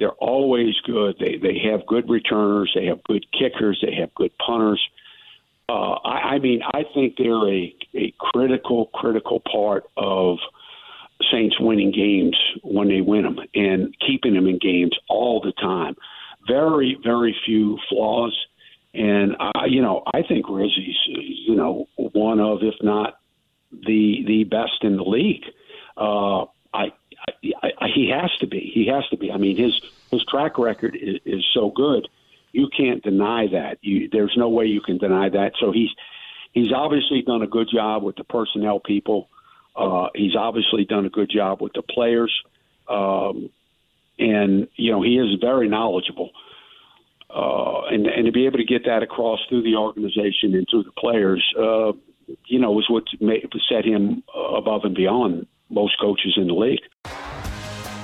They're always good. They they have good returners. They have good kickers. They have good punters. Uh, I, I mean, I think they're a, a critical, critical part of Saints winning games when they win them and keeping them in games all the time. Very, very few flaws. And I, you know, I think Rizzi's, you know, one of, if not the the best in the league. Uh, I, he has to be. He has to be. I mean, his his track record is, is so good. You can't deny that. You, there's no way you can deny that. So he's he's obviously done a good job with the personnel people. Uh, he's obviously done a good job with the players, um, and you know he is very knowledgeable. Uh, and and to be able to get that across through the organization and through the players, uh, you know, was what made, set him above and beyond most coaches in the league.